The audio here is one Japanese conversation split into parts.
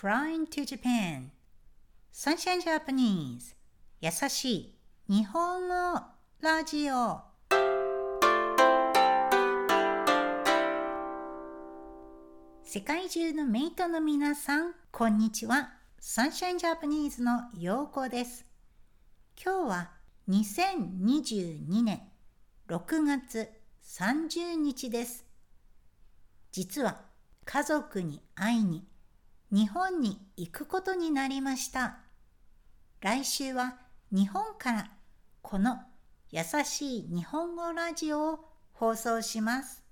Flying to Japan Sunshine Japanese 優しい日本語ラジオ世界中のメイトの皆さん、こんにちは。Sunshine Japanese のようこです。今日は2022年6月30日です。実は家族に会いに日本に行くことになりました。来週は日本からこの優しい日本語ラジオを放送します。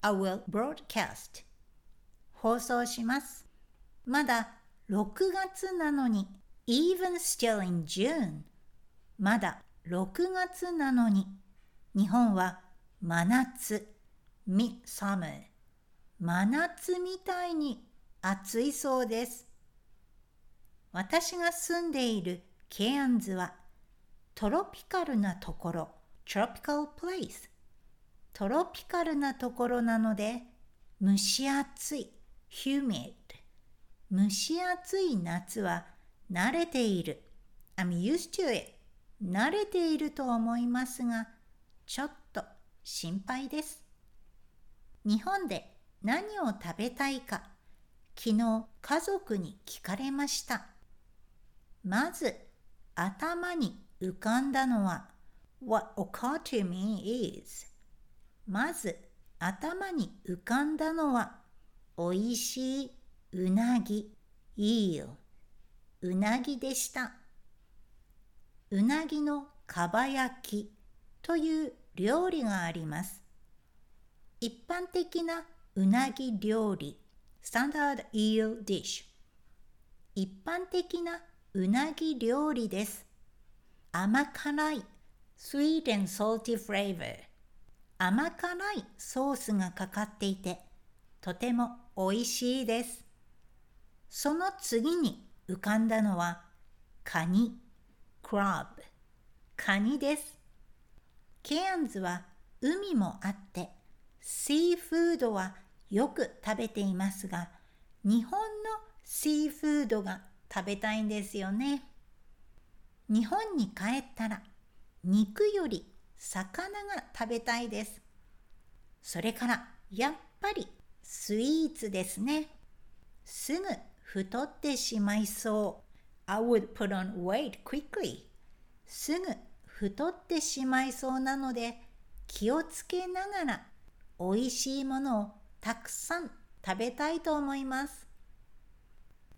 I will broadcast 放送します。まだ6月なのに even still in June まだ6月なのに日本は真夏 midsummer 真夏みたいに暑いそうです。私が住んでいるケアンズはトロピカルなところ、tropical place。トロピカルなところなので蒸し暑い、humid。蒸し暑い夏は慣れている。I'm used to it。慣れていると思いますが、ちょっと心配です。日本で何を食べたいか昨日家族に聞かれました。まず頭に浮かんだのは What occurred to me is まず頭に浮かんだのはおいしいうなぎ eel うなぎでした。うなぎのかば焼きという料理があります。一般的なうなぎ料理 Standard Eel Dish 一般的なうなぎ料理です。甘辛い Sweet and salty flavor 甘辛いソースがかかっていてとてもおいしいです。その次に浮かんだのはカニ Crab カニです。ケアンズは海もあってシーフードはよく食べていますが、日本のシーフードが食べたいんですよね。日本に帰ったら肉より魚が食べたいです。それからやっぱりスイーツですね。すぐ太ってしまいそう。I would put on weight quickly. すぐ太ってしまいそうなので気をつけながら美味しいものをたくさん食べたいと思います。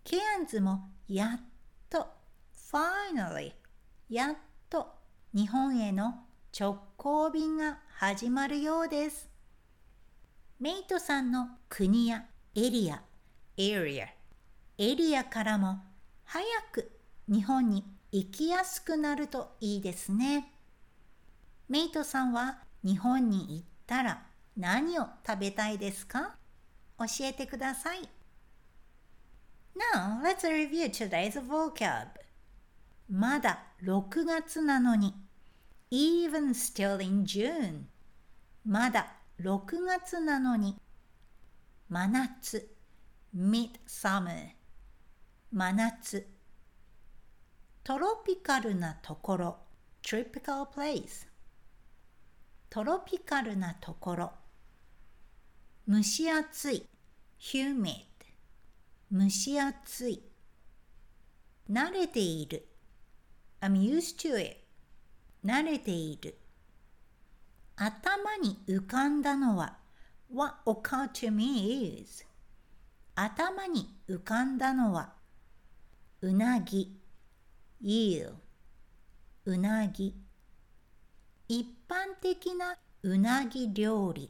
ケアンズもやっと finally やっと日本への直行便が始まるようです。メイトさんの国やエリア area エリアからも早く日本に行きやすくなるといいですね。メイトさんは日本に行ったら何を食べたいですか教えてください。Now, let's review today's vocab. まだ6月なのに even still in June まだ6月なのに真夏 midsummer 真夏トロピカルなところ tropical place トロピカルなところ蒸し暑い。humid 蒸し暑い。慣れている。I'm used to it 慣れている。頭に浮かんだのは What occurred to me is 頭に浮かんだのはうなぎ。eel うなぎ。一般的なうなぎ料理。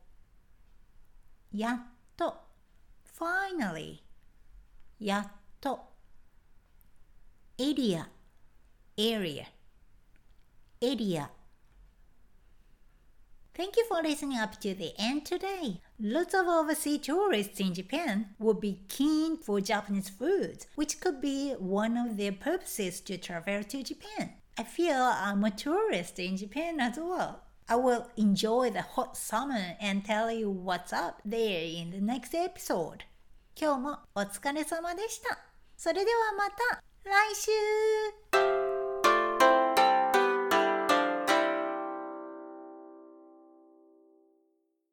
やっと finally やっと area, area, area. Thank you for listening up to the end today. Lots of overseas tourists in Japan will be keen for Japanese food, which could be one of their purposes to travel to Japan. I feel I'm a tourist in Japan as well. I will enjoy the hot summer and tell you what's up there in the next episode. 今日もお疲れ様でした。それではまた来週